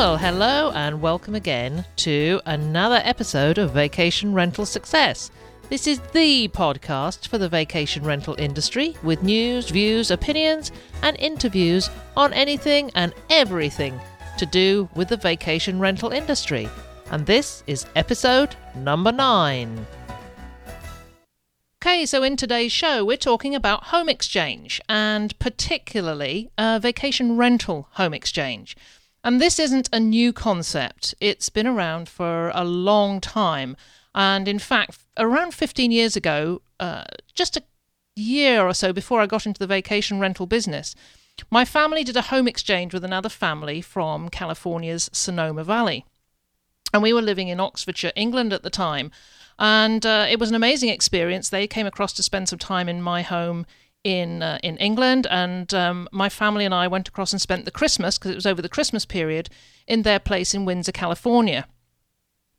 Well, hello and welcome again to another episode of Vacation Rental Success. This is the podcast for the vacation rental industry with news, views, opinions, and interviews on anything and everything to do with the vacation rental industry. And this is episode number nine. Okay, so in today's show, we're talking about home exchange and particularly uh, vacation rental home exchange. And this isn't a new concept, it's been around for a long time. And in fact, around 15 years ago, uh, just a year or so before I got into the vacation rental business, my family did a home exchange with another family from California's Sonoma Valley. And we were living in Oxfordshire, England at the time. And uh, it was an amazing experience. They came across to spend some time in my home in uh, in England, and um, my family and I went across and spent the Christmas because it was over the Christmas period in their place in Windsor, California,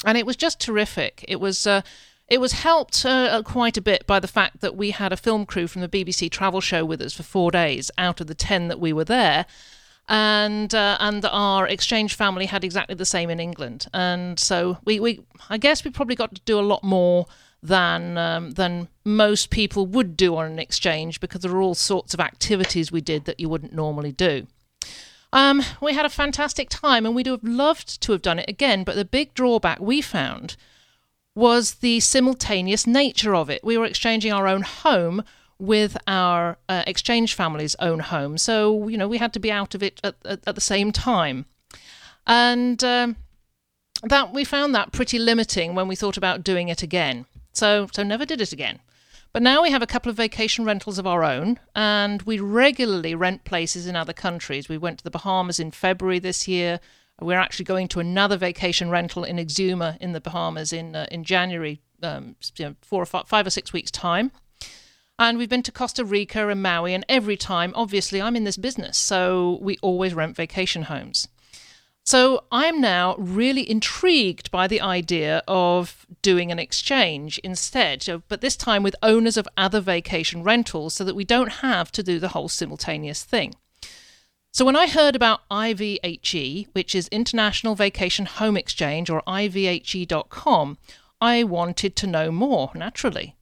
and it was just terrific. It was. Uh, it was helped uh, quite a bit by the fact that we had a film crew from the BBC travel show with us for four days out of the ten that we were there, and uh, and our exchange family had exactly the same in England, and so we, we I guess we probably got to do a lot more than um, than most people would do on an exchange because there are all sorts of activities we did that you wouldn't normally do. Um, we had a fantastic time, and we'd have loved to have done it again, but the big drawback we found was the simultaneous nature of it. We were exchanging our own home with our uh, exchange family's own home. So, you know, we had to be out of it at, at, at the same time. And um, that we found that pretty limiting when we thought about doing it again. So, so never did it again. But now we have a couple of vacation rentals of our own, and we regularly rent places in other countries. We went to the Bahamas in February this year. We're actually going to another vacation rental in Exuma in the Bahamas in uh, in January, um, you know, four or five, five or six weeks time. And we've been to Costa Rica and Maui, and every time, obviously, I'm in this business, so we always rent vacation homes. So I'm now really intrigued by the idea of doing an exchange instead, but this time with owners of other vacation rentals so that we don't have to do the whole simultaneous thing. So when I heard about IVHE, which is International Vacation Home Exchange or IVHE.com, I wanted to know more, naturally.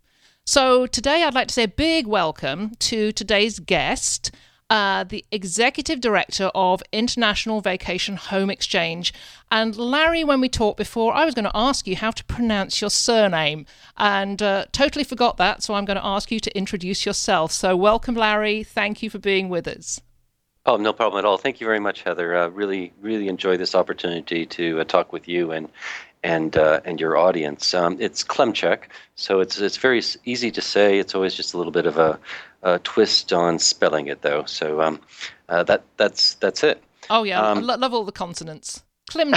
So today I'd like to say a big welcome to today's guest, uh, the executive director of International Vacation Home Exchange. And Larry, when we talked before, I was going to ask you how to pronounce your surname and uh, totally forgot that. So I'm going to ask you to introduce yourself. So welcome, Larry. Thank you for being with us. Oh, no problem at all. Thank you very much, Heather. Uh, really, really enjoy this opportunity to uh, talk with you and and uh, and your audience. Um, it's Klemchek, so it's it's very easy to say. It's always just a little bit of a, a twist on spelling it, though. So um, uh, that that's that's it. Oh yeah, um, I lo- love all the consonants. Klim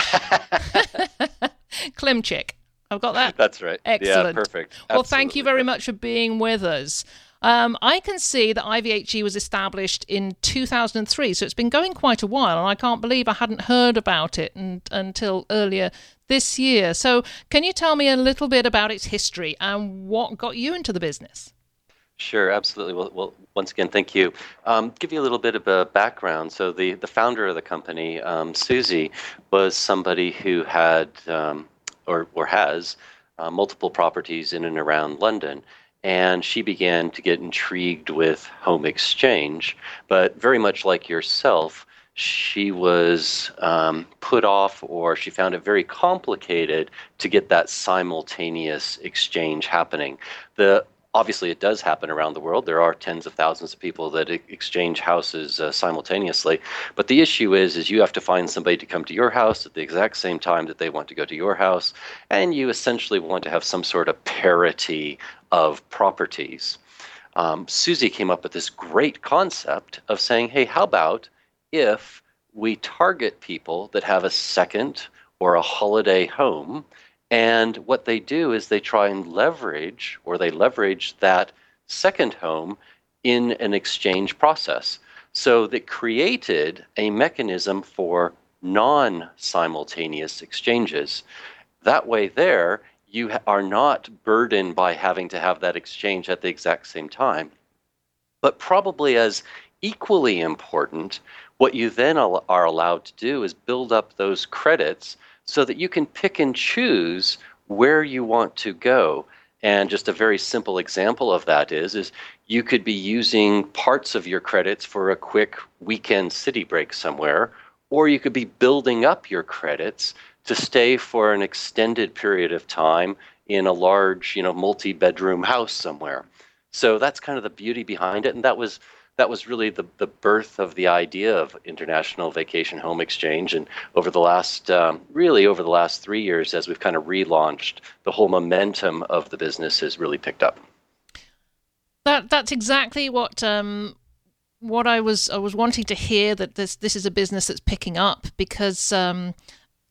Klimchik. I've got that. That's right. Excellent. Yeah, perfect. Well, thank you very much for being with us. Um, I can see that IVHE was established in 2003, so it's been going quite a while, and I can't believe I hadn't heard about it and, until earlier this year. So, can you tell me a little bit about its history and what got you into the business? Sure, absolutely. Well, well once again, thank you. Um, give you a little bit of a background. So, the, the founder of the company, um, Susie, was somebody who had um, or, or has uh, multiple properties in and around London and she began to get intrigued with home exchange. But very much like yourself, she was um, put off or she found it very complicated to get that simultaneous exchange happening. The obviously it does happen around the world. There are tens of thousands of people that exchange houses uh, simultaneously. But the issue is, is you have to find somebody to come to your house at the exact same time that they want to go to your house, and you essentially want to have some sort of parity of properties. Um, Susie came up with this great concept of saying, hey, how about if we target people that have a second or a holiday home and what they do is they try and leverage, or they leverage that second home in an exchange process. So that created a mechanism for non simultaneous exchanges. That way, there, you are not burdened by having to have that exchange at the exact same time. But probably as equally important What you then are allowed to do is build up those credits so that you can pick and choose where you want to go. And just a very simple example of that is, is you could be using parts of your credits for a quick weekend city break somewhere, or you could be building up your credits to stay for an extended period of time in a large, you know, multi-bedroom house somewhere. So that's kind of the beauty behind it, and that was that was really the, the birth of the idea of international vacation home exchange. And over the last, um, really over the last three years, as we've kind of relaunched, the whole momentum of the business has really picked up. That that's exactly what um, what I was I was wanting to hear that this this is a business that's picking up because. Um,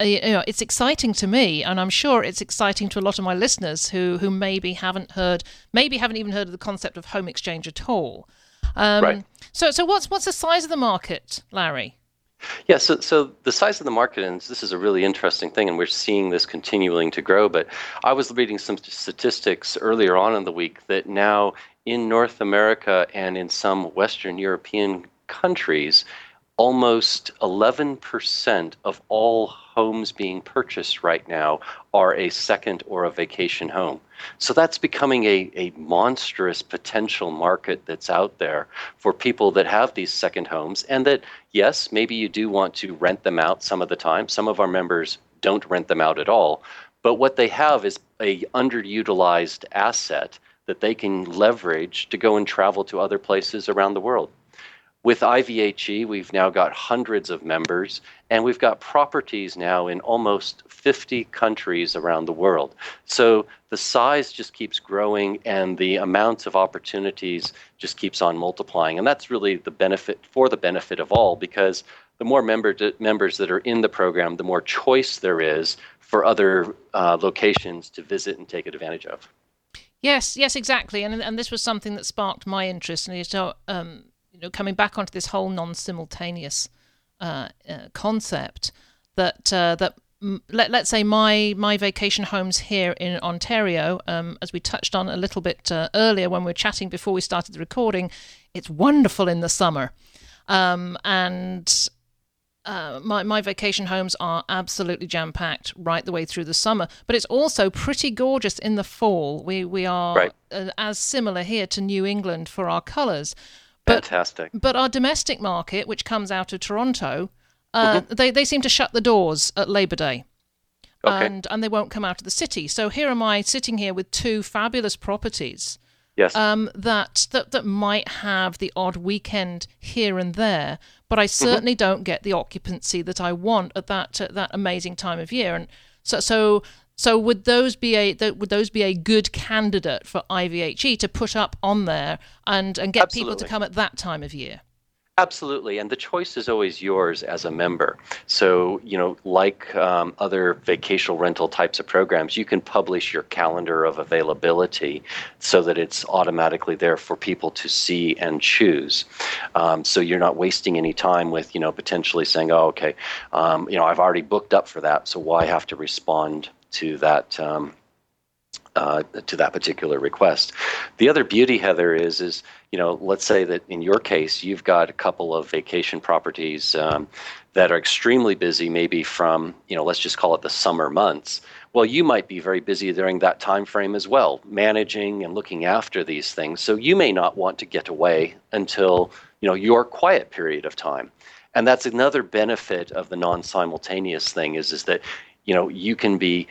you know, it's exciting to me, and I'm sure it's exciting to a lot of my listeners who who maybe haven't heard, maybe haven't even heard of the concept of home exchange at all. Um, right. So, so what's what's the size of the market, Larry? Yeah, so, so the size of the market, and this is a really interesting thing, and we're seeing this continuing to grow. But I was reading some statistics earlier on in the week that now in North America and in some Western European countries, almost 11% of all homes being purchased right now are a second or a vacation home. So that's becoming a, a monstrous potential market that's out there for people that have these second homes. And that, yes, maybe you do want to rent them out some of the time. Some of our members don't rent them out at all. But what they have is a underutilized asset that they can leverage to go and travel to other places around the world. With IVHE, we've now got hundreds of members, and we've got properties now in almost 50 countries around the world. So the size just keeps growing, and the amounts of opportunities just keeps on multiplying. And that's really the benefit for the benefit of all, because the more member members that are in the program, the more choice there is for other uh, locations to visit and take advantage of. Yes, yes, exactly, and and this was something that sparked my interest. And so, um, you know, coming back onto this whole non-simultaneous uh, uh, concept that uh, that let, let's say my my vacation homes here in Ontario, um, as we touched on a little bit uh, earlier when we were chatting before we started the recording, it's wonderful in the summer, um, and uh, my my vacation homes are absolutely jam packed right the way through the summer, but it's also pretty gorgeous in the fall. We we are right. uh, as similar here to New England for our colours. But, Fantastic. But our domestic market, which comes out of Toronto, uh, mm-hmm. they they seem to shut the doors at Labor Day. Okay. And and they won't come out of the city. So here am I sitting here with two fabulous properties. Yes. Um, that, that that might have the odd weekend here and there, but I mm-hmm. certainly mm-hmm. don't get the occupancy that I want at that at that amazing time of year. And so so so would those be a would those be a good candidate for IVHE to put up on there and and get Absolutely. people to come at that time of year? Absolutely, and the choice is always yours as a member. So, you know, like um, other vacation rental types of programs, you can publish your calendar of availability so that it's automatically there for people to see and choose. Um, so you're not wasting any time with, you know, potentially saying, "Oh, okay, um, you know, I've already booked up for that, so why have to respond to that?" Um, uh, to that particular request. The other beauty, Heather, is is you know, let's say that in your case you've got a couple of vacation properties um, that are extremely busy, maybe from you know, let's just call it the summer months. Well, you might be very busy during that time frame as well, managing and looking after these things. So you may not want to get away until you know your quiet period of time. And that's another benefit of the non-simultaneous thing is is that you know you can be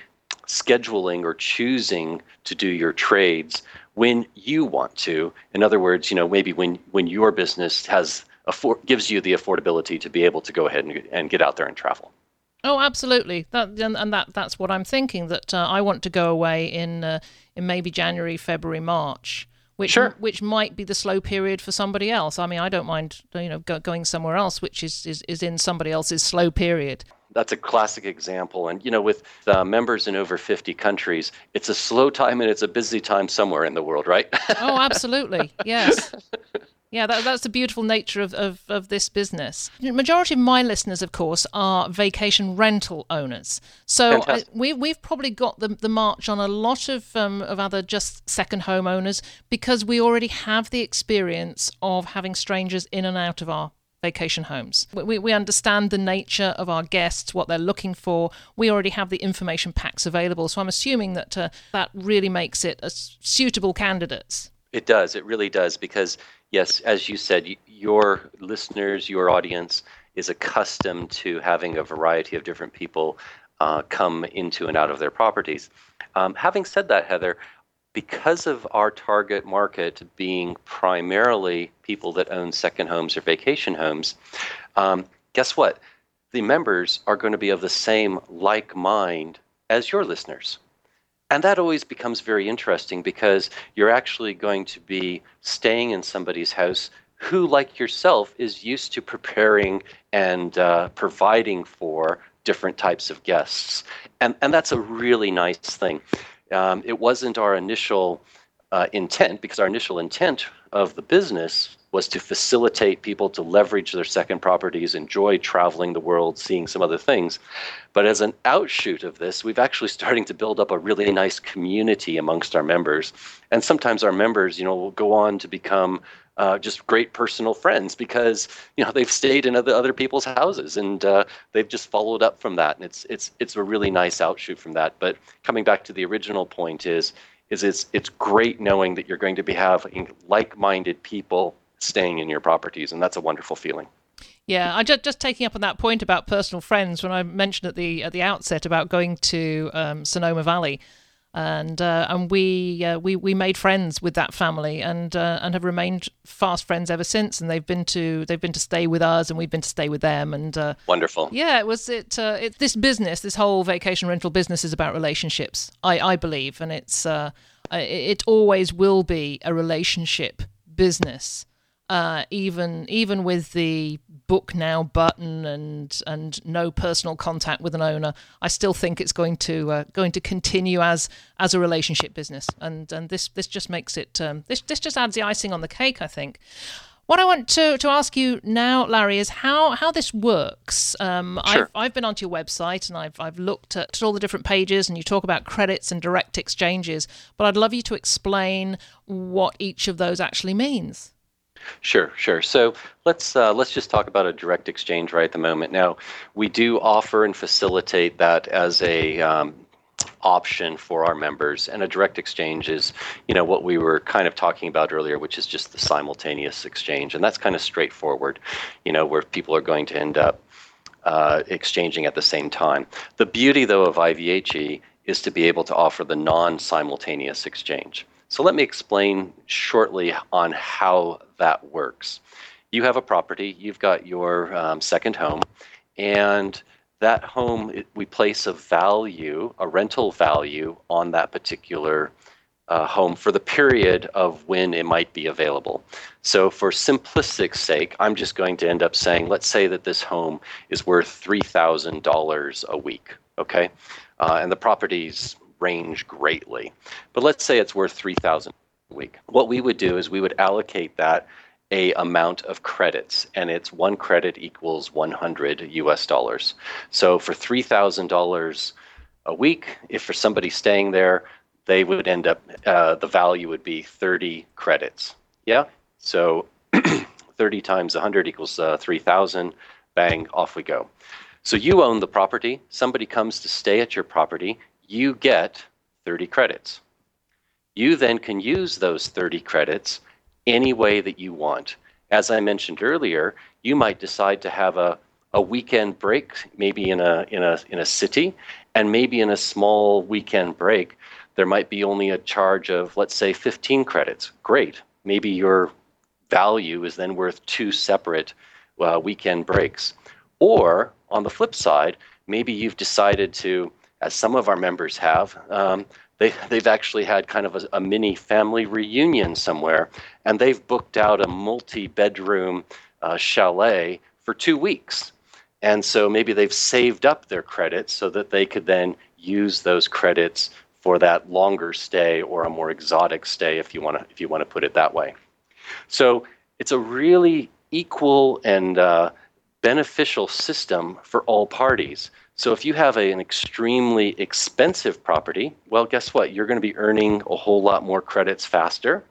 scheduling or choosing to do your trades when you want to. In other words, you know, maybe when, when your business has gives you the affordability to be able to go ahead and, and get out there and travel. Oh, absolutely. That and, and that that's what I'm thinking. That uh, I want to go away in uh, in maybe January, February, March, which sure. which might be the slow period for somebody else. I mean, I don't mind you know go, going somewhere else, which is, is is in somebody else's slow period that's a classic example. And you know, with uh, members in over 50 countries, it's a slow time and it's a busy time somewhere in the world, right? oh, absolutely. Yes. Yeah, that, that's the beautiful nature of, of, of this business. The majority of my listeners, of course, are vacation rental owners. So I, we, we've probably got the, the march on a lot of, um, of other just second home owners because we already have the experience of having strangers in and out of our vacation homes. We, we understand the nature of our guests, what they're looking for. We already have the information packs available. So I'm assuming that uh, that really makes it a suitable candidates. It does. It really does. Because, yes, as you said, your listeners, your audience is accustomed to having a variety of different people uh, come into and out of their properties. Um, having said that, Heather, because of our target market being primarily people that own second homes or vacation homes, um, guess what? The members are going to be of the same like mind as your listeners. And that always becomes very interesting because you're actually going to be staying in somebody's house who, like yourself, is used to preparing and uh, providing for different types of guests. And, and that's a really nice thing. Um, it wasn't our initial uh, intent because our initial intent of the business was to facilitate people to leverage their second properties, enjoy traveling the world, seeing some other things. But as an outshoot of this, we've actually starting to build up a really nice community amongst our members. And sometimes our members, you know, will go on to become uh, just great personal friends because you know they've stayed in other other people's houses and uh, they've just followed up from that, and it's it's it's a really nice outshoot from that. But coming back to the original point is is it's it's great knowing that you're going to be having like-minded people staying in your properties, and that's a wonderful feeling. Yeah, I just just taking up on that point about personal friends when I mentioned at the at the outset about going to um, Sonoma Valley and uh, and we uh, we we made friends with that family and uh, and have remained fast friends ever since. And they've been to they've been to stay with us, and we've been to stay with them. And uh, wonderful. Yeah, it was it. Uh, it this business, this whole vacation rental business, is about relationships. I I believe, and it's uh, it always will be a relationship business uh, even even with the book now button and and no personal contact with an owner, I still think it's going to uh, going to continue as as a relationship business, and and this this just makes it um, this this just adds the icing on the cake, I think. What I want to, to ask you now, Larry, is how, how this works. Um, sure. I've, I've been onto your website and I've, I've looked at all the different pages, and you talk about credits and direct exchanges, but I'd love you to explain what each of those actually means. Sure, sure. So let's uh, let's just talk about a direct exchange right at the moment. Now, we do offer and facilitate that as a um, option for our members, and a direct exchange is, you know, what we were kind of talking about earlier, which is just the simultaneous exchange, and that's kind of straightforward, you know, where people are going to end up uh, exchanging at the same time. The beauty, though, of IVHE is to be able to offer the non-simultaneous exchange. So let me explain shortly on how that works. You have a property, you've got your um, second home, and that home, it, we place a value, a rental value on that particular uh, home for the period of when it might be available. So, for simplistic sake, I'm just going to end up saying, let's say that this home is worth $3,000 a week, okay? Uh, and the property's range greatly. But let's say it's worth 3000 a week. What we would do is we would allocate that a amount of credits and it's one credit equals 100 US dollars. So for $3,000 a week, if for somebody staying there, they would end up, uh, the value would be 30 credits. Yeah? So 30 times 100 equals uh, 3,000. Bang, off we go. So you own the property. Somebody comes to stay at your property you get 30 credits. You then can use those 30 credits any way that you want. As I mentioned earlier, you might decide to have a, a weekend break, maybe in a, in, a, in a city, and maybe in a small weekend break, there might be only a charge of, let's say, 15 credits. Great. Maybe your value is then worth two separate uh, weekend breaks. Or on the flip side, maybe you've decided to as some of our members have, um, they, they've actually had kind of a, a, mini family reunion somewhere, and they've booked out a multi bedroom uh, chalet for two weeks. And so maybe they've saved up their credits so that they could then use those credits for that longer stay or a more exotic stay, if you want to, if you want to put it that way. So it's a really equal and uh, beneficial system for all parties. So if you have a, an extremely expensive property, well, guess what? You're going to be earning a whole lot more credits faster.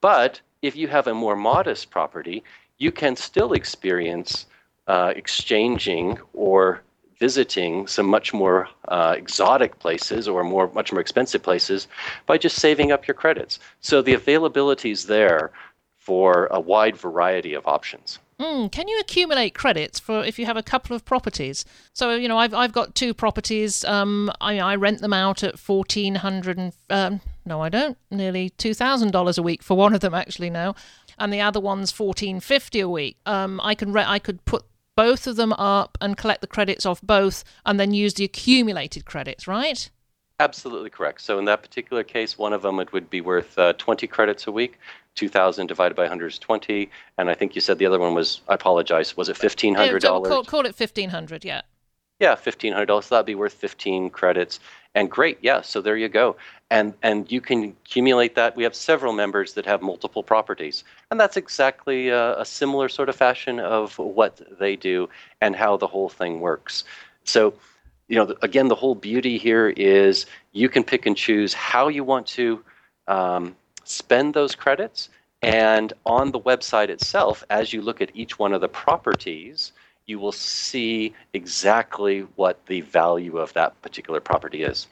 But if you have a more modest property, you can still experience uh, exchanging or visiting some much more uh, exotic places or more much more expensive places by just saving up your credits. So the availability is there for a wide variety of options. Mm, can you accumulate credits for if you have a couple of properties? So you know, I've I've got two properties. Um, I I rent them out at fourteen hundred and um, no, I don't. Nearly two thousand dollars a week for one of them actually now, and the other one's fourteen fifty a week. Um, I can re- I could put both of them up and collect the credits off both, and then use the accumulated credits, right? Absolutely correct. So in that particular case, one of them it would be worth uh, 20 credits a week. 2,000 divided by 100 is 20. And I think you said the other one was, I apologize, was it $1,500? call, call it 1500 yeah. Yeah, $1,500. So that'd be worth 15 credits. And great, yeah, so there you go. And, and you can accumulate that. We have several members that have multiple properties. And that's exactly a, a similar sort of fashion of what they do and how the whole thing works. So, you know, again, the whole beauty here is you can pick and choose how you want to um, spend those credits. And on the website itself, as you look at each one of the properties, you will see exactly what the value of that particular property is.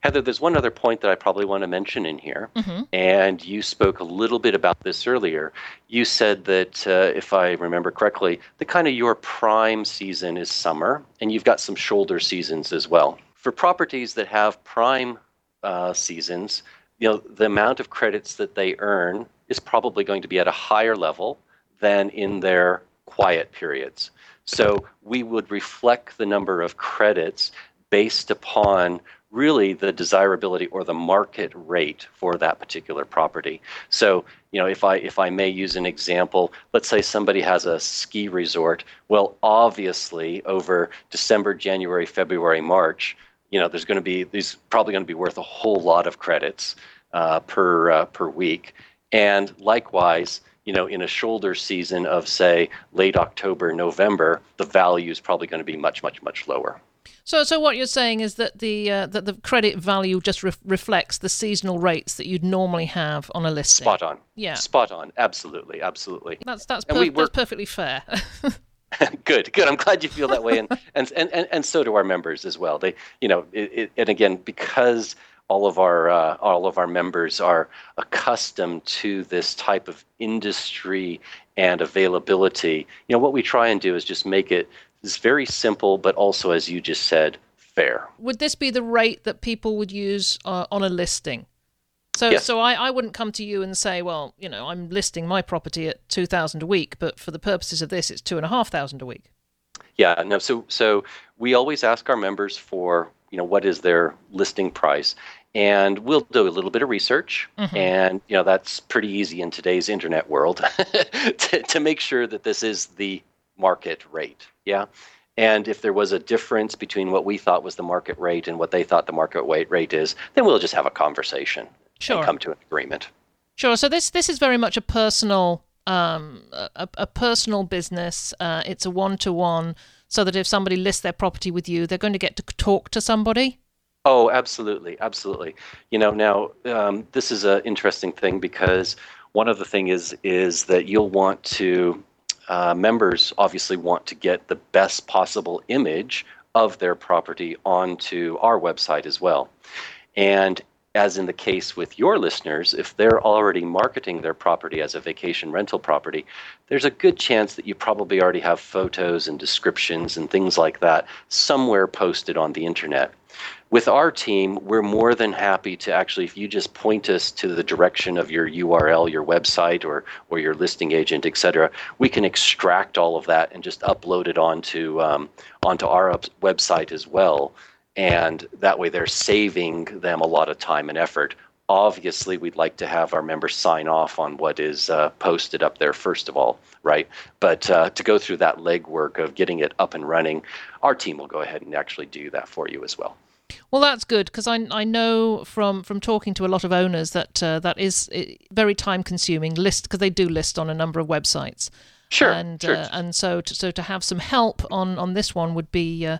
Heather, there's one other point that I probably want to mention in here, mm-hmm. and you spoke a little bit about this earlier. You said that, uh, if I remember correctly, the kind of your prime season is summer, and you've got some shoulder seasons as well. For properties that have prime uh, seasons, you know, the amount of credits that they earn is probably going to be at a higher level than in their quiet periods. So we would reflect the number of credits based upon really the desirability or the market rate for that particular property. So, you know, if I if I may use an example, let's say somebody has a ski resort. Well, obviously over December, January, February, March, you know, there's going to be these probably going to be worth a whole lot of credits uh, per uh, per week. And likewise, you know, in a shoulder season of say late October, November, the value is probably going to be much, much, much lower. So, so what you're saying is that the uh, that the credit value just re- reflects the seasonal rates that you'd normally have on a listing. Spot on. Yeah. Spot on. Absolutely. Absolutely. That's that's, per- that's perfectly fair. good, good. I'm glad you feel that way, and, and and and and so do our members as well. They, you know, it, it, and again because all of our uh, all of our members are accustomed to this type of industry and availability. You know, what we try and do is just make it very simple, but also, as you just said, fair. Would this be the rate that people would use uh, on a listing? So, yes. so I, I wouldn't come to you and say, well, you know, I'm listing my property at two thousand a week, but for the purposes of this, it's two and a half thousand a week. Yeah, no. So, so we always ask our members for, you know, what is their listing price, and we'll do a little bit of research mm-hmm. and you know that's pretty easy in today's internet world to, to make sure that this is the market rate yeah and if there was a difference between what we thought was the market rate and what they thought the market rate is then we'll just have a conversation sure. and come to an agreement sure so this this is very much a personal um, a, a personal business uh, it's a one-to-one so that if somebody lists their property with you they're going to get to talk to somebody Oh, absolutely, absolutely. You know, now um, this is an interesting thing because one of the thing is is that you'll want to uh, members obviously want to get the best possible image of their property onto our website as well, and as in the case with your listeners, if they're already marketing their property as a vacation rental property, there's a good chance that you probably already have photos and descriptions and things like that somewhere posted on the internet with our team, we're more than happy to actually, if you just point us to the direction of your URL, your website, or or your listing agent, et cetera, we can extract all of that and just upload it onto um, onto our website as well. And that way, they're saving them a lot of time and effort. Obviously, we'd like to have our members sign off on what is uh, posted up there first of all, right? But uh, to go through that legwork of getting it up and running, our team will go ahead and actually do that for you as well. Well, that's good because I I know from from talking to a lot of owners that uh, that is uh, very time consuming list because they do list on a number of websites. Sure, and sure. Uh, and so to, so to have some help on on this one would be uh,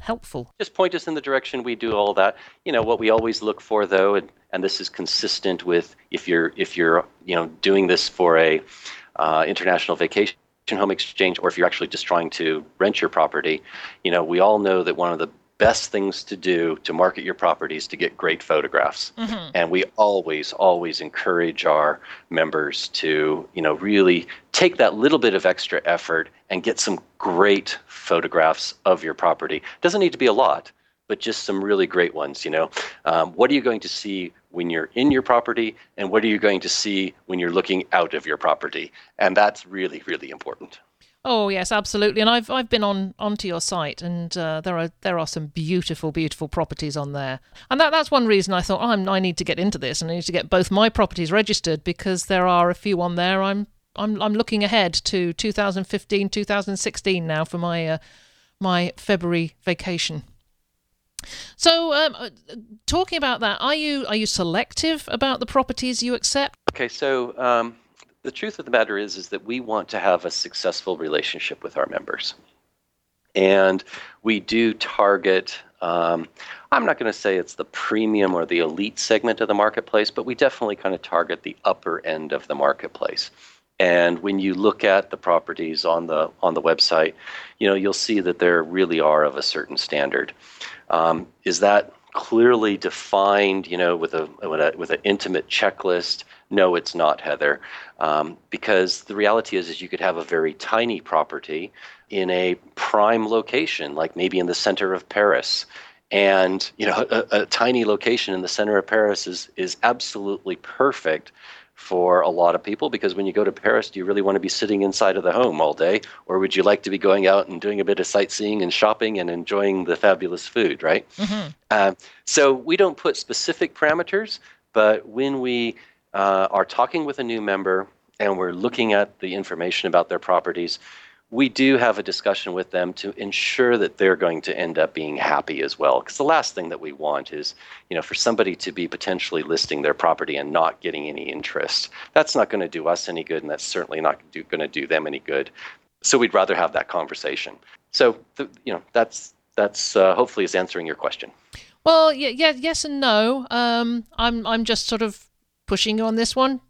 helpful. Just point us in the direction we do all that. You know what we always look for though, and, and this is consistent with if you're if you're you know doing this for a uh, international vacation home exchange or if you're actually just trying to rent your property, you know, we all know that one of the best things to do to market your properties to get great photographs. Mm-hmm. And we always, always encourage our members to, you know, really take that little bit of extra effort and get some great photographs of your property. Doesn't need to be a lot, but just some really great ones. You know, um, what are you going to see when you're in your property, and what are you going to see when you're looking out of your property? And that's really, really important. Oh yes, absolutely. And I've I've been on onto your site, and uh, there are there are some beautiful, beautiful properties on there. And that that's one reason I thought oh, I'm, I need to get into this, and I need to get both my properties registered because there are a few on there. I'm I'm I'm looking ahead to 2015, 2016 now for my uh, my February vacation. So, um, uh, talking about that, are you are you selective about the properties you accept? Okay, so um, the truth of the matter is is that we want to have a successful relationship with our members. And we do target um, i'm not going to say it's the premium or the elite segment of the marketplace but we definitely kind of target the upper end of the marketplace. And when you look at the properties on the on the website you know you'll see that there really are of a certain standard. Um, is that clearly defined you know with a with, a, with an intimate checklist no, it's not, Heather, um, because the reality is, is you could have a very tiny property in a prime location, like maybe in the center of Paris. And you know, a, a tiny location in the center of Paris is is absolutely perfect for a lot of people because when you go to Paris, do you really want to be sitting inside of the home all day, or would you like to be going out and doing a bit of sightseeing and shopping and enjoying the fabulous food, right? Mm-hmm. Uh, so we don't put specific parameters, but when we uh, are talking with a new member and we're looking at the information about their properties, we do have a discussion with them to ensure that they're going to end up being happy as well. Because the last thing that we want is, you know, for somebody to be potentially listing their property and not getting any interest. That's not going to do us any good, and that's certainly not going to do them any good. So we'd rather have that conversation. So, you know, that's that's uh, hopefully is answering your question. Well, yeah, yeah, yes and no. Um, I'm I'm just sort of pushing you on this one?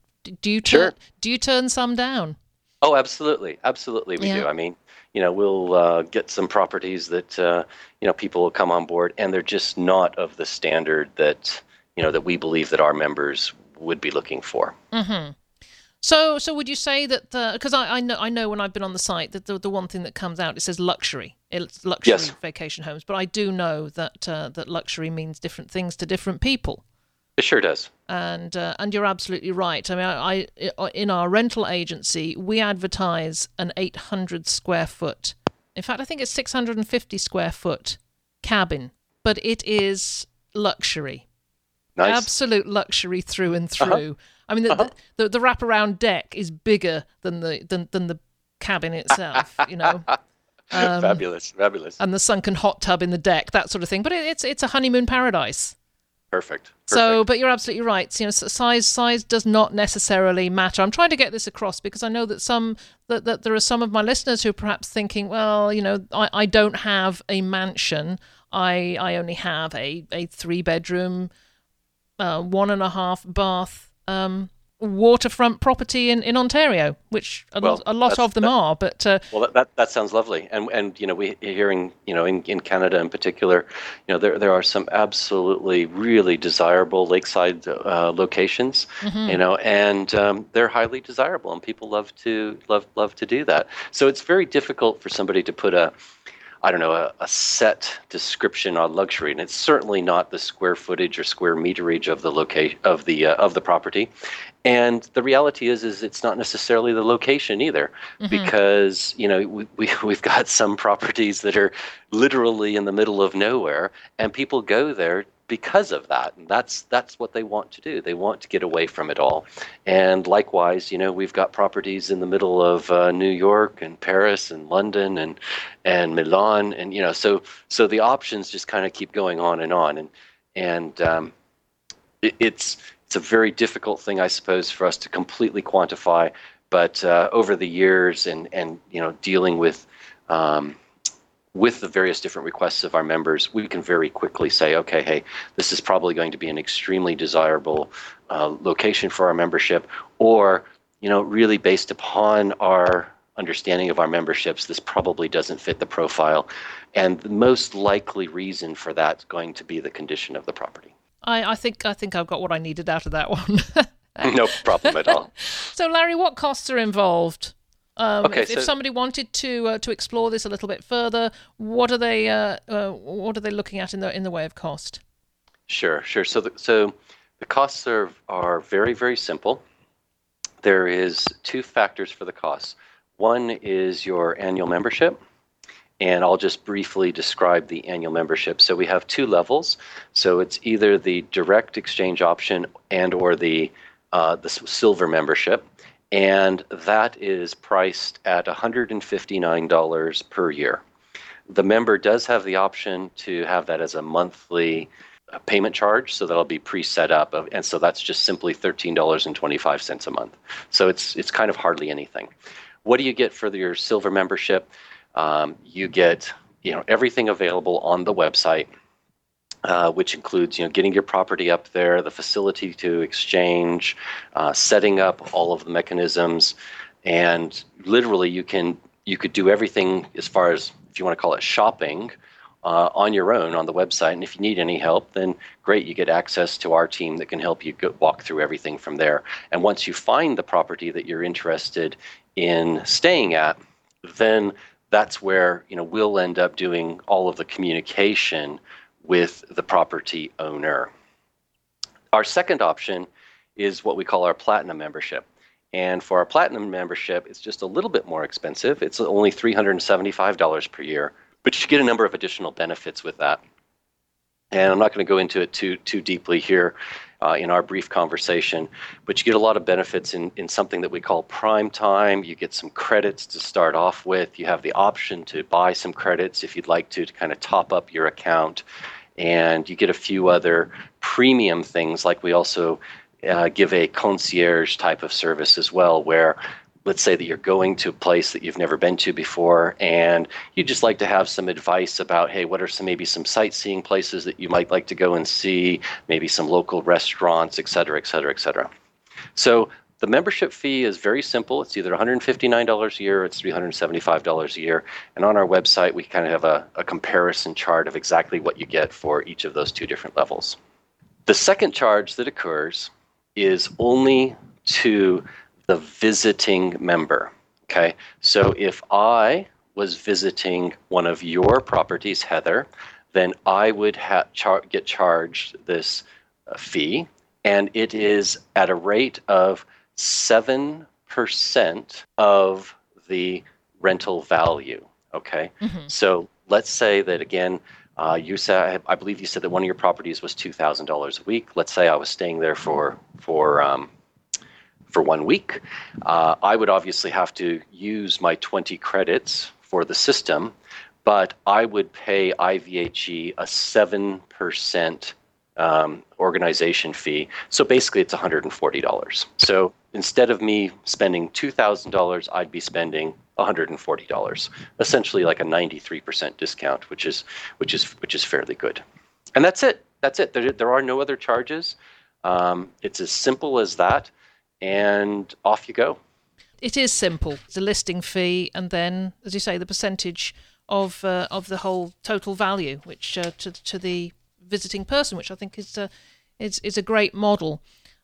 Do you turn, sure. do you turn some down? Oh, absolutely, absolutely, we yeah. do. I mean, you know, we'll uh, get some properties that uh, you know people will come on board, and they're just not of the standard that you know that we believe that our members would be looking for. Mm-hmm. So, so would you say that because I, I know I know when I've been on the site that the, the one thing that comes out it says luxury, it's luxury yes. vacation homes, but I do know that uh, that luxury means different things to different people. It sure does. And uh, and you're absolutely right. I mean, I, I in our rental agency we advertise an 800 square foot. In fact, I think it's 650 square foot cabin, but it is luxury. Nice. Absolute luxury through and uh-huh. through. Uh-huh. I mean, the, uh-huh. the, the, the wraparound deck is bigger than the than, than the cabin itself. you know. Um, fabulous, fabulous. And the sunken hot tub in the deck, that sort of thing. But it, it's it's a honeymoon paradise. Perfect. Perfect. So, but you're absolutely right. You know, size size does not necessarily matter. I'm trying to get this across because I know that some that, that there are some of my listeners who are perhaps thinking, well, you know, I, I don't have a mansion. I I only have a a three bedroom, uh, one and a half bath um, waterfront property in, in Ontario, which a, well, a lot of them that, are. But uh, well, that, that, that sounds lovely, and and you know we hearing you know in, in Canada in particular, you know there there are some absolutely really desirable lakeside uh, locations, mm-hmm. you know, and um, they're highly desirable, and people love to love love to do that. So it's very difficult for somebody to put a I don't know, a, a, set description on luxury, and it's certainly not the square footage or square meterage of the location of the uh, of the property. And the reality is, is it's not necessarily the location either, mm-hmm. because you know we, we we've got some properties that are literally in the middle of nowhere, and people go there because of that. And that's that's what they want to do. They want to get away from it all. And likewise, you know, we've got properties in the middle of uh, New York and Paris and London and and Milan, and you know, so so the options just kind of keep going on and on. And and um, it, it's it's a very difficult thing, I suppose, for us to completely quantify. But uh, over the years, and and you know, dealing with um, with the various different requests of our members, we can very quickly say, okay, hey, this is probably going to be an extremely desirable uh, location for our membership, or you know, really based upon our understanding of our memberships, this probably doesn't fit the profile. And the most likely reason for that is going to be the condition of the property. I, I think I think I've got what I needed out of that one. no problem at all. So, Larry, what costs are involved? Um, Okay, if, if somebody wanted to uh, to explore this a little bit further, what are they uh, uh, what are they looking at in the in the way of cost? Sure, sure. So the, so the costs are, are very, very simple. There is two factors for the costs. One is your annual membership, and I'll just briefly describe the annual membership. So we have two levels. So it's either the direct exchange option and or the uh, the silver membership, and that is priced at $159 per year. The member does have the option to have that as a monthly uh, payment charge, so that'll be pre-set up, and so that's just simply thirteen dollars and twenty-five cents a month. So it's it's kind of hardly anything. What do you get for your silver membership? Um, you get you know everything available on the website, uh, which includes you know getting your property up there, the facility to exchange, uh, setting up all of the mechanisms, and literally you can you could do everything as far as if you want to call it shopping uh, on your own on the website. And if you need any help, then great, you get access to our team that can help you go, walk through everything from there. And once you find the property that you're interested in staying at, then that's where you know we'll end up doing all of the communication with the property owner. Our second option is what we call our platinum membership. And for our platinum membership, it's just a little bit more expensive. It's only $375 per year, but you get a number of additional benefits with that. And I'm not going to go into it too too deeply here uh, in our brief conversation, but you get a lot of benefits in, in something that we call prime time. You get some credits to start off with. You have the option to buy some credits if you'd like to, to kind of top up your account. And you get a few other premium things, like we also uh, give a concierge type of service as well, where let's say that you're going to a place that you've never been to before and you'd just like to have some advice about hey what are some maybe some sightseeing places that you might like to go and see maybe some local restaurants et cetera et cetera et cetera. So the membership fee is very simple. It's either $159 a year or it's $375 a year. And on our website we kind of have a, a comparison chart of exactly what you get for each of those two different levels. The second charge that occurs is only to the visiting member. Okay, so if I was visiting one of your properties, Heather, then I would ha- char- get charged this uh, fee, and it is at a rate of 7% of the rental value. Okay, so let's say that again, uh, you said I believe you said that one of your properties was two thousand dollars a week. Let's say I was staying there for for um, for one week. Uh, I would obviously have to use my twenty credits for the system, but I would pay IVHE a seven percent um, organization fee. So basically, it's one hundred and forty dollars. So instead of me spending two thousand dollars, I'd be spending $140 essentially like a 93% discount which is which is which is fairly good and that's it that's it there, there are no other charges um, it's as simple as that and off you go It is simple. the listing fee, and then, as you say, the percentage of uh, of the whole total value, which uh, to to the visiting person, which I think is uh, is is a great model.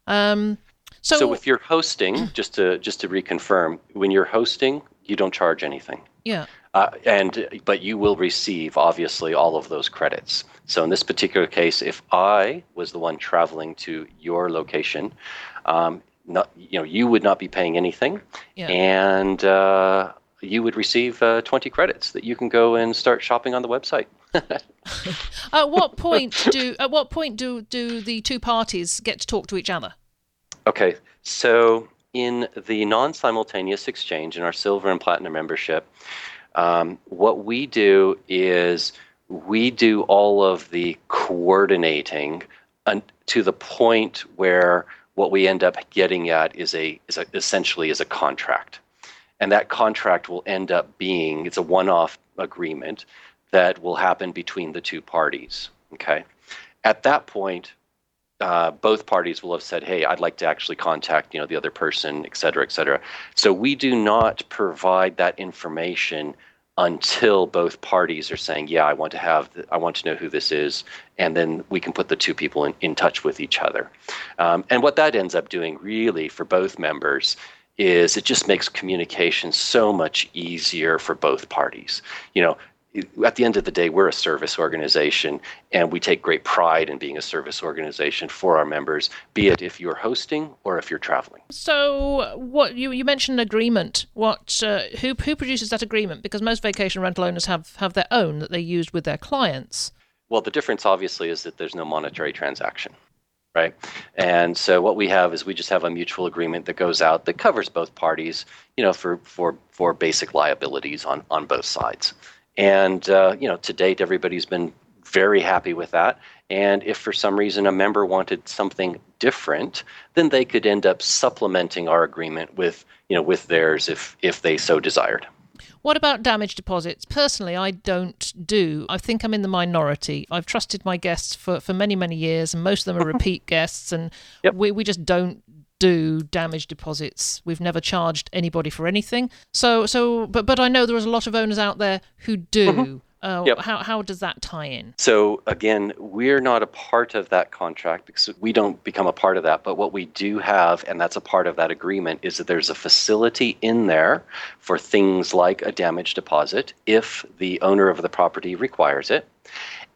Um, so, so if you're hosting just to just to reconfirm when you're hosting you don't charge anything yeah, uh, and but you will receive obviously all of those credits. So in this particular case, if I was the one traveling to your location, um, not you know you would not be paying anything, Yeah. and uh, you would receive uh, 20 credits that you can go and start shopping on the website. at what point do at what point do do the two parties get to talk to each other? Okay, so in the non simultaneous exchange in our silver and platinum membership, um, what we do is we do all of the coordinating to the point where what we end up getting at is a, is a essentially is a contract. And that contract will end up being it's a one off agreement that will happen between the two parties. Okay. At that point, uh, both parties will have said, "Hey, I'd like to actually contact you know the other person, et cetera, et cetera." So we do not provide that information until both parties are saying, "Yeah, I want to have, I want to know who this is," and then we can put the two people in, in touch with each other. Um, and what that ends up doing, really, for both members, is it just makes communication so much easier for both parties. You know, at the end of the day, we're a service organization, and we take great pride in being a service organization for our members, be it if you're hosting or if you're traveling. So, what you you mentioned agreement. What uh, who who produces that agreement? Because most vacation rental owners have have their own that they use with their clients. Well, the difference obviously is that there's no monetary transaction. Right. And so what we have is we just have a mutual agreement that goes out that covers both parties, you know, for, for, for basic liabilities on, on both sides. And uh, you know, to date, everybody's been very happy with that. And if for some reason a member wanted something different, then they could end up supplementing our agreement with you know with theirs if if they so desired. What about damage deposits? Personally, I don't do. I think I'm in the minority. I've trusted my guests for, for many, many years, and most of them are repeat guests, and yep. we, we just don't do damage deposits. We've never charged anybody for anything. So so but but I know there's a lot of owners out there who do. Mm-hmm. Uh, yep. How how does that tie in? So again, we're not a part of that contract because we don't become a part of that. But what we do have, and that's a part of that agreement, is that there's a facility in there for things like a damage deposit if the owner of the property requires it.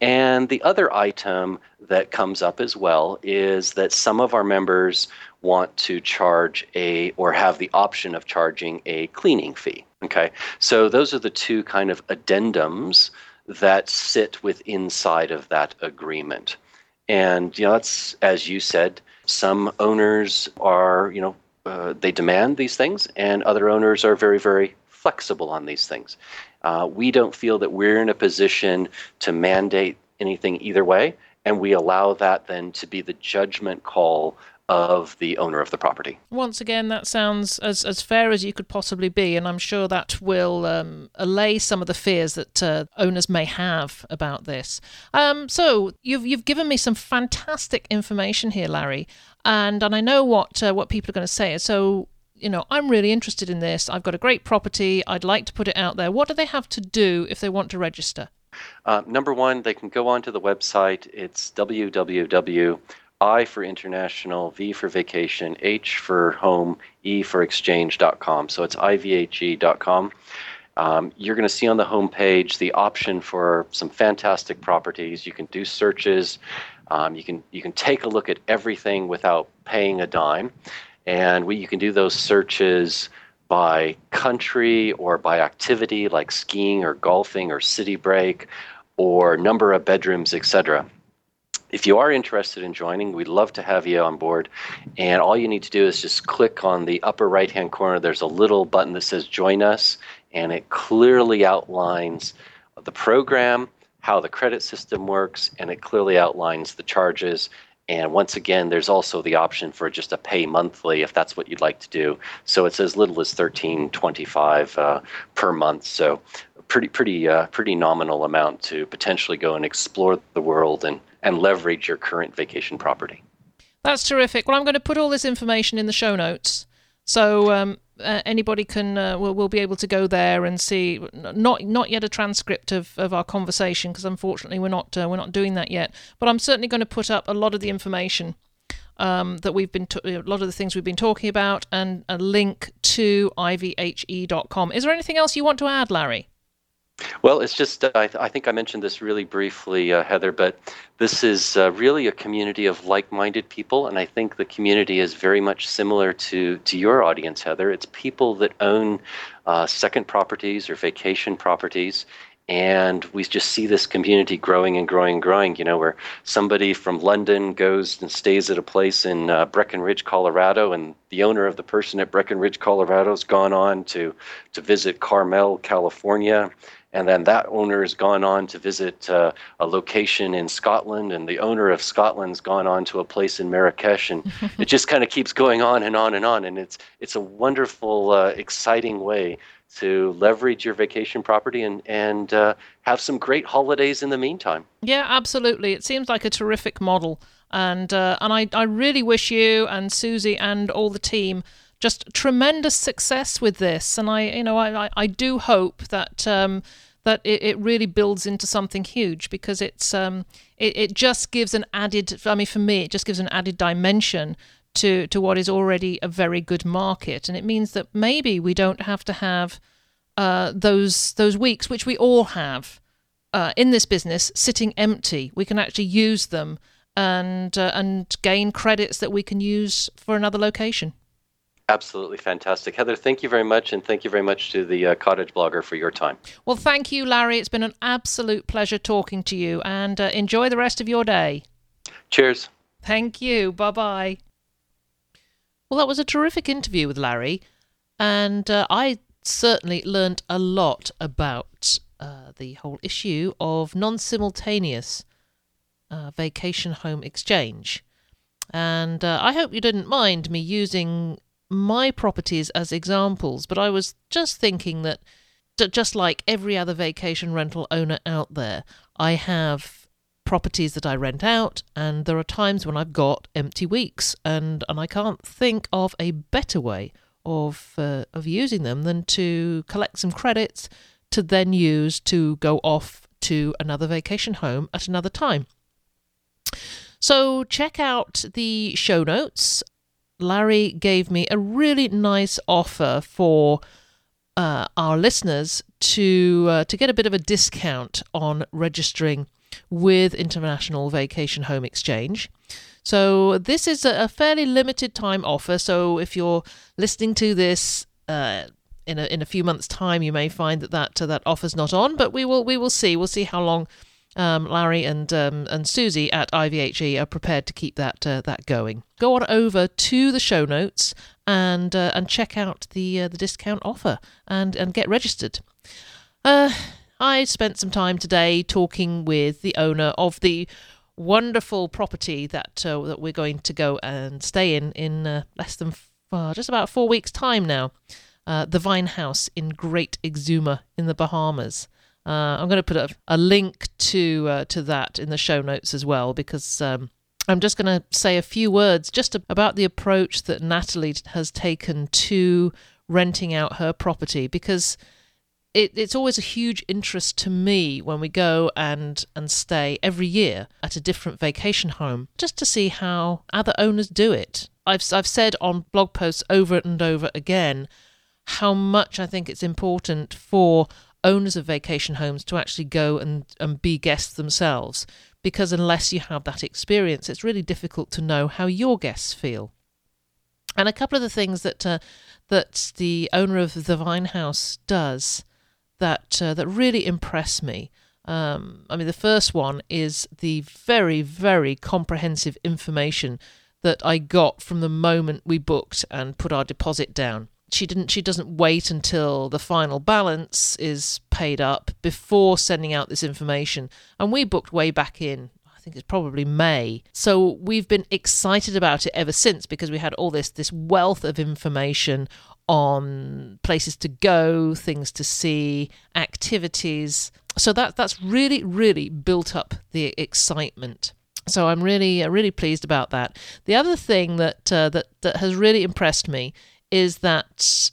And the other item that comes up as well is that some of our members want to charge a or have the option of charging a cleaning fee. Okay, so those are the two kind of addendums that sit with inside of that agreement. And you know, that's as you said, some owners are you know uh, they demand these things, and other owners are very very flexible on these things. Uh, we don't feel that we're in a position to mandate anything either way, and we allow that then to be the judgment call of the owner of the property. Once again, that sounds as, as fair as you could possibly be, and I'm sure that will um, allay some of the fears that uh, owners may have about this. Um, so you've you've given me some fantastic information here, Larry, and and I know what uh, what people are going to say. So you know, I'm really interested in this. I've got a great property. I'd like to put it out there. What do they have to do if they want to register? Uh, number one, they can go onto the website. It's www I for international, V for vacation, H for home, E for exchange.com. So it's ivhe.com. Um, you're going to see on the home page the option for some fantastic properties. You can do searches. Um, you can you can take a look at everything without paying a dime, and we, you can do those searches by country or by activity like skiing or golfing or city break or number of bedrooms, etc if you are interested in joining, we'd love to have you on board. And all you need to do is just click on the upper right hand corner. There's a little button that says Join Us, and it clearly outlines the program, how the credit system works, and it clearly outlines the charges. And once again, there's also the option for just a pay monthly if that's what you'd like to do. So it's as little as thirteen twenty-five uh, per month. So pretty pretty uh, pretty nominal amount to potentially go and explore the world and and leverage your current vacation property. That's terrific. Well, I'm going to put all this information in the show notes, so um, uh, anybody can uh, will will be able to go there and see. Not not yet a transcript of, of our conversation because unfortunately we're not uh, we're not doing that yet. But I'm certainly going to put up a lot of the information um, that we've been t- a lot of the things we've been talking about and a link to ivhe.com. Is there anything else you want to add, Larry? Well, it's just, uh, I, th- I, think I mentioned this really briefly, uh, Heather, but this is uh, really a community of like minded people. And I think the community is very much similar to, to your audience, Heather. It's people that own uh, second properties or vacation properties. And we just see this community growing and growing and growing, you know, where somebody from London goes and stays at a place in uh, Breckenridge, Colorado, and the owner of the person at Breckenridge, Colorado has gone on to, to visit Carmel, California and then that owner has gone on to visit uh, a location in Scotland, and the owner of Scotland's gone on to a place in Marrakesh, and it just kind of keeps going on and on and on. And it's it's a wonderful, uh, exciting way to leverage your vacation property and and uh, have some great holidays in the meantime. Yeah, absolutely. It seems like a terrific model. And uh, and I, I really wish you and Susie and all the team just tremendous success with this. And I you know I, I, do hope that um, that it, it really builds into something huge because it's um, it, it just gives an added I mean for me it just gives an added dimension to to what is already a very good market. And it means that maybe we don't have to have uh, those those weeks which we all have uh, in this business sitting empty. We can actually use them and uh, and gain credits that we can use for another location Absolutely fantastic. Heather, thank you very much. And thank you very much to the uh, Cottage Blogger for your time. Well, thank you, Larry. It's been an absolute pleasure talking to you and uh, enjoy the rest of your day. Cheers. Thank you. Bye bye. Well, that was a terrific interview with Larry. And uh, I certainly learned a lot about uh, the whole issue of non simultaneous uh, vacation home exchange. And uh, I hope you didn't mind me using my properties as examples, but I was just thinking that just like every other vacation rental owner out there, I have properties that I rent out, and there are times when I've got empty weeks, and, and I can't think of a better way of uh, of using them than to collect some credits to then use to go off to another vacation home at another time. So check out the show notes Larry gave me a really nice offer for uh, our listeners to uh, to get a bit of a discount on registering with International Vacation Home Exchange. So this is a fairly limited time offer. So if you're listening to this uh, in a in a few months' time, you may find that that that offer's not on. But we will we will see. We'll see how long um, Larry and um, and Susie at IVHE are prepared to keep that uh, that going. Go on over to the show notes and uh, and check out the uh, the discount offer and and get registered. Uh, I spent some time today talking with the owner of the wonderful property that uh, that we're going to go and stay in in uh, less than just about four weeks' time now. the Vine House in Great Exuma in the Bahamas. Uh, I'm going to put a, a link to uh, to that in the show notes as well because um, I'm just going to say a few words just about the approach that Natalie has taken to renting out her property because it, it's always a huge interest to me when we go and and stay every year at a different vacation home just to see how other owners do it. I've I've said on blog posts over and over again how much I think it's important for owners of vacation homes to actually go and, and be guests themselves because unless you have that experience, it's really difficult to know how your guests feel. And a couple of the things that uh, that the owner of the Vine House does that uh, that really impress me. Um, I mean, the first one is the very, very comprehensive information that I got from the moment we booked and put our deposit down she didn't she doesn't wait until the final balance is paid up before sending out this information and we booked way back in I think it's probably May. So we've been excited about it ever since because we had all this this wealth of information on places to go, things to see, activities. So that that's really really built up the excitement. So I'm really really pleased about that. The other thing that uh, that that has really impressed me is that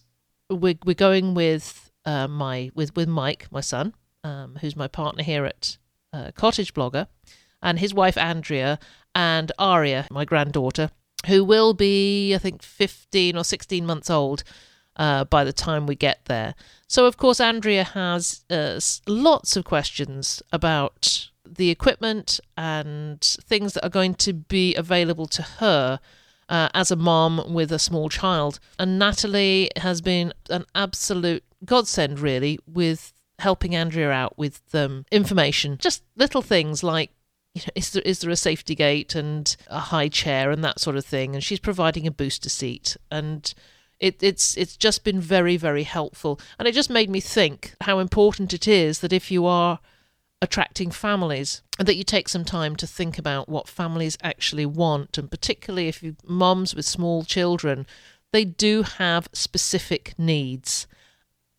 we're we're going with uh, my with with Mike, my son, um, who's my partner here at uh, Cottage Blogger, and his wife Andrea and Aria, my granddaughter, who will be I think fifteen or sixteen months old. Uh, by the time we get there. So, of course, Andrea has uh, lots of questions about the equipment and things that are going to be available to her uh, as a mom with a small child. And Natalie has been an absolute godsend, really, with helping Andrea out with um, information. Just little things like you know, is there is there a safety gate and a high chair and that sort of thing, and she's providing a booster seat, and it, it's it's just been very very helpful, and it just made me think how important it is that if you are attracting families and that you take some time to think about what families actually want and particularly if you moms with small children they do have specific needs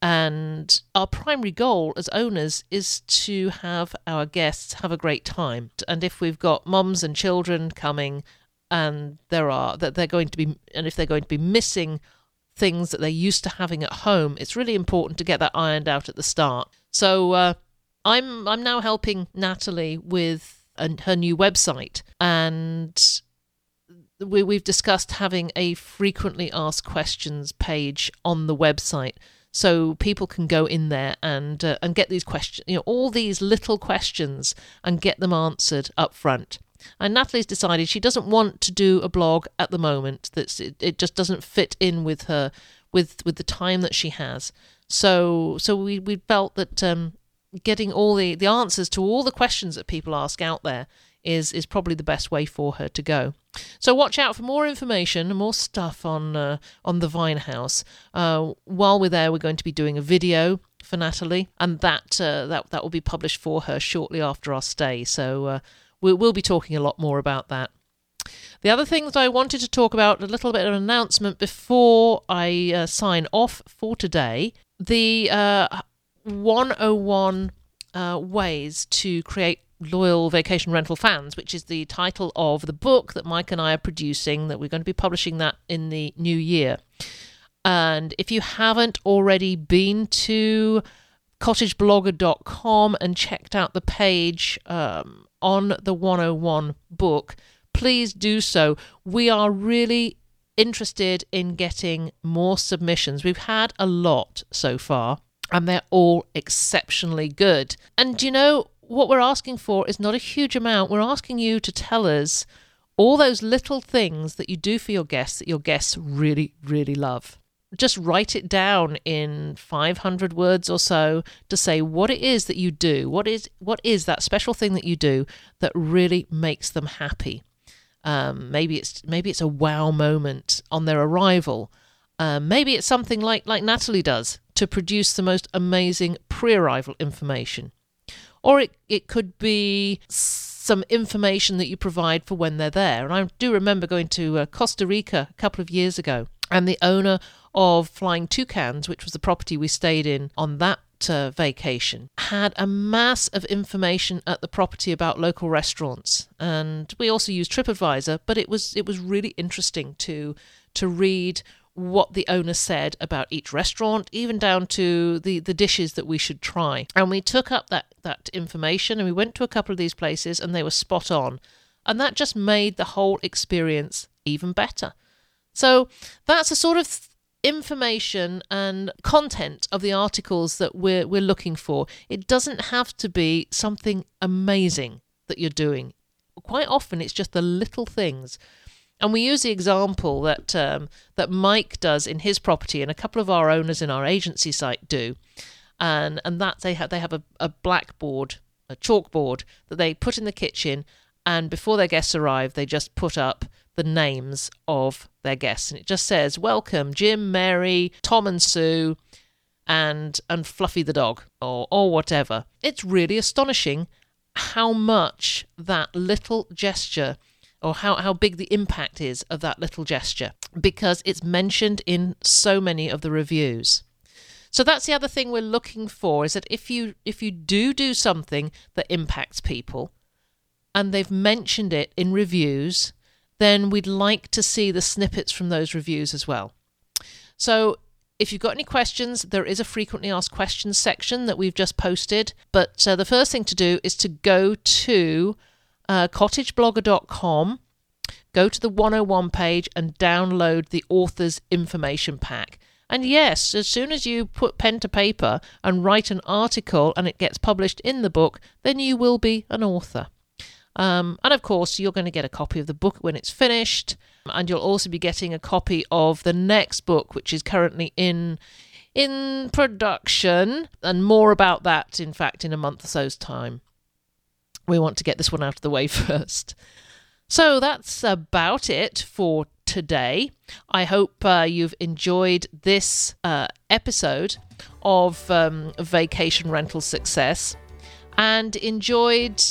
And our primary goal as owners is to have our guests have a great time. And if we've got mums and children coming, and there are that they're going to be, and if they're going to be missing things that they're used to having at home, it's really important to get that ironed out at the start. So uh, I'm I'm now helping Natalie with a, her new website, and we, we've discussed having a frequently asked questions page on the website so people can go in there and uh, and get these questions, you know, all these little questions and get them answered up front. And Natalie's decided she doesn't want to do a blog at the moment. That's it, it just doesn't fit in with her with with the time that she has. So so we we felt that um, getting all the the answers to all the questions that people ask out there is is probably the best way for her to go. So watch out for more information more stuff on uh, on the Vine House. Uh, while we're there, we're going to be doing a video for Natalie, and that uh, that that will be published for her shortly after our stay. So uh, we, we'll be talking a lot more about that. The other thing that I wanted to talk about, a little bit of an announcement before I uh, sign off for today. The uh, 101 ways to create loyal vacation rental fans, which is the title of the book that Mike and I are producing, that we're going to be publishing that in the new year. And if you haven't already been to cottageblogger.com and checked out the page um, on the 101 book, please do so. We are really interested in getting more submissions. We've had a lot so far, and they're all exceptionally good. And you know, what we're asking for is not a huge amount. We're asking you to tell us all those little things that you do for your guests that your guests really, really love. Just write it down in 500 words or so to say what it is that you do. What is what is that special thing that you do that really makes them happy? Um, maybe it's maybe it's a wow moment on their arrival. Um, maybe it's something like like Natalie does to produce the most amazing pre-arrival information or it, it could be some information that you provide for when they're there. And I do remember going to uh, Costa Rica a couple of years ago, and the owner of Flying Toucans, which was the property we stayed in on that uh, vacation, had a mass of information at the property about local restaurants, and we also used TripAdvisor. But it was it was really interesting to to read what the owner said about each restaurant, even down to the, the dishes that we should try. And we took up that, that information and we went to a couple of these places and they were spot on. And that just made the whole experience even better. So that's a sort of information and content of the articles that we're, we're looking for. It doesn't have to be something amazing that you're doing. Quite often, it's just the little things and we use the example that um, that Mike does in his property, and a couple of our owners in our agency site do, and and that they have they have a, a blackboard, a chalkboard that they put in the kitchen, and before their guests arrive, they just put up the names of their guests, and it just says "Welcome, Jim, Mary, Tom, and Sue." And and Fluffy the dog, or or whatever. It's really astonishing how much that little gesture or how, how big the impact is of that little gesture because it's mentioned in so many of the reviews. So that's the other thing we're looking for is that if you if you do do something that impacts people and they've mentioned it in reviews, then we'd like to see the snippets from those reviews as well. So if you've got any questions, there is a frequently asked questions section that we've just posted. But uh, the first thing to do is to go to uh, cottageblogger.com, go to the 101 page and download the author's information pack. And yes, as soon as you put pen to paper and write an article and it gets published in the book, then you will be an author. Um, and of course, you're going to get a copy of the book when it's finished, and you'll also be getting a copy of the next book, which is currently in in production, and more about that, in fact, in a month or so's time we want to get this one out of the way first. So that's about it for today. I hope uh, you've enjoyed this uh, episode of um, Vacation Rental Success and enjoyed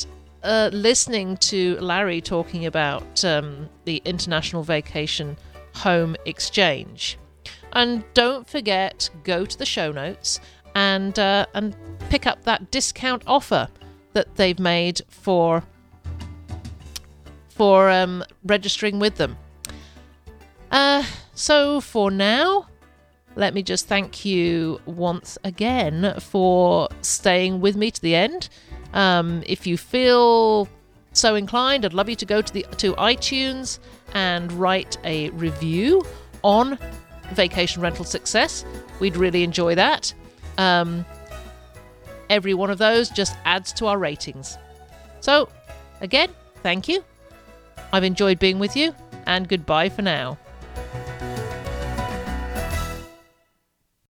uh, listening to Larry talking about um, the International Vacation Home Exchange. And don't forget, go to the show notes and uh, and pick up that discount offer that they've made for for um, registering with them. Uh, so for now, let me just thank you once again for staying with me to the end. Um, if you feel so inclined, I'd love you to go to the to iTunes and write a review on vacation rental success. We'd really enjoy that. Um, every one of those just adds to our ratings. So, again, thank you. I've enjoyed being with you, and goodbye for now.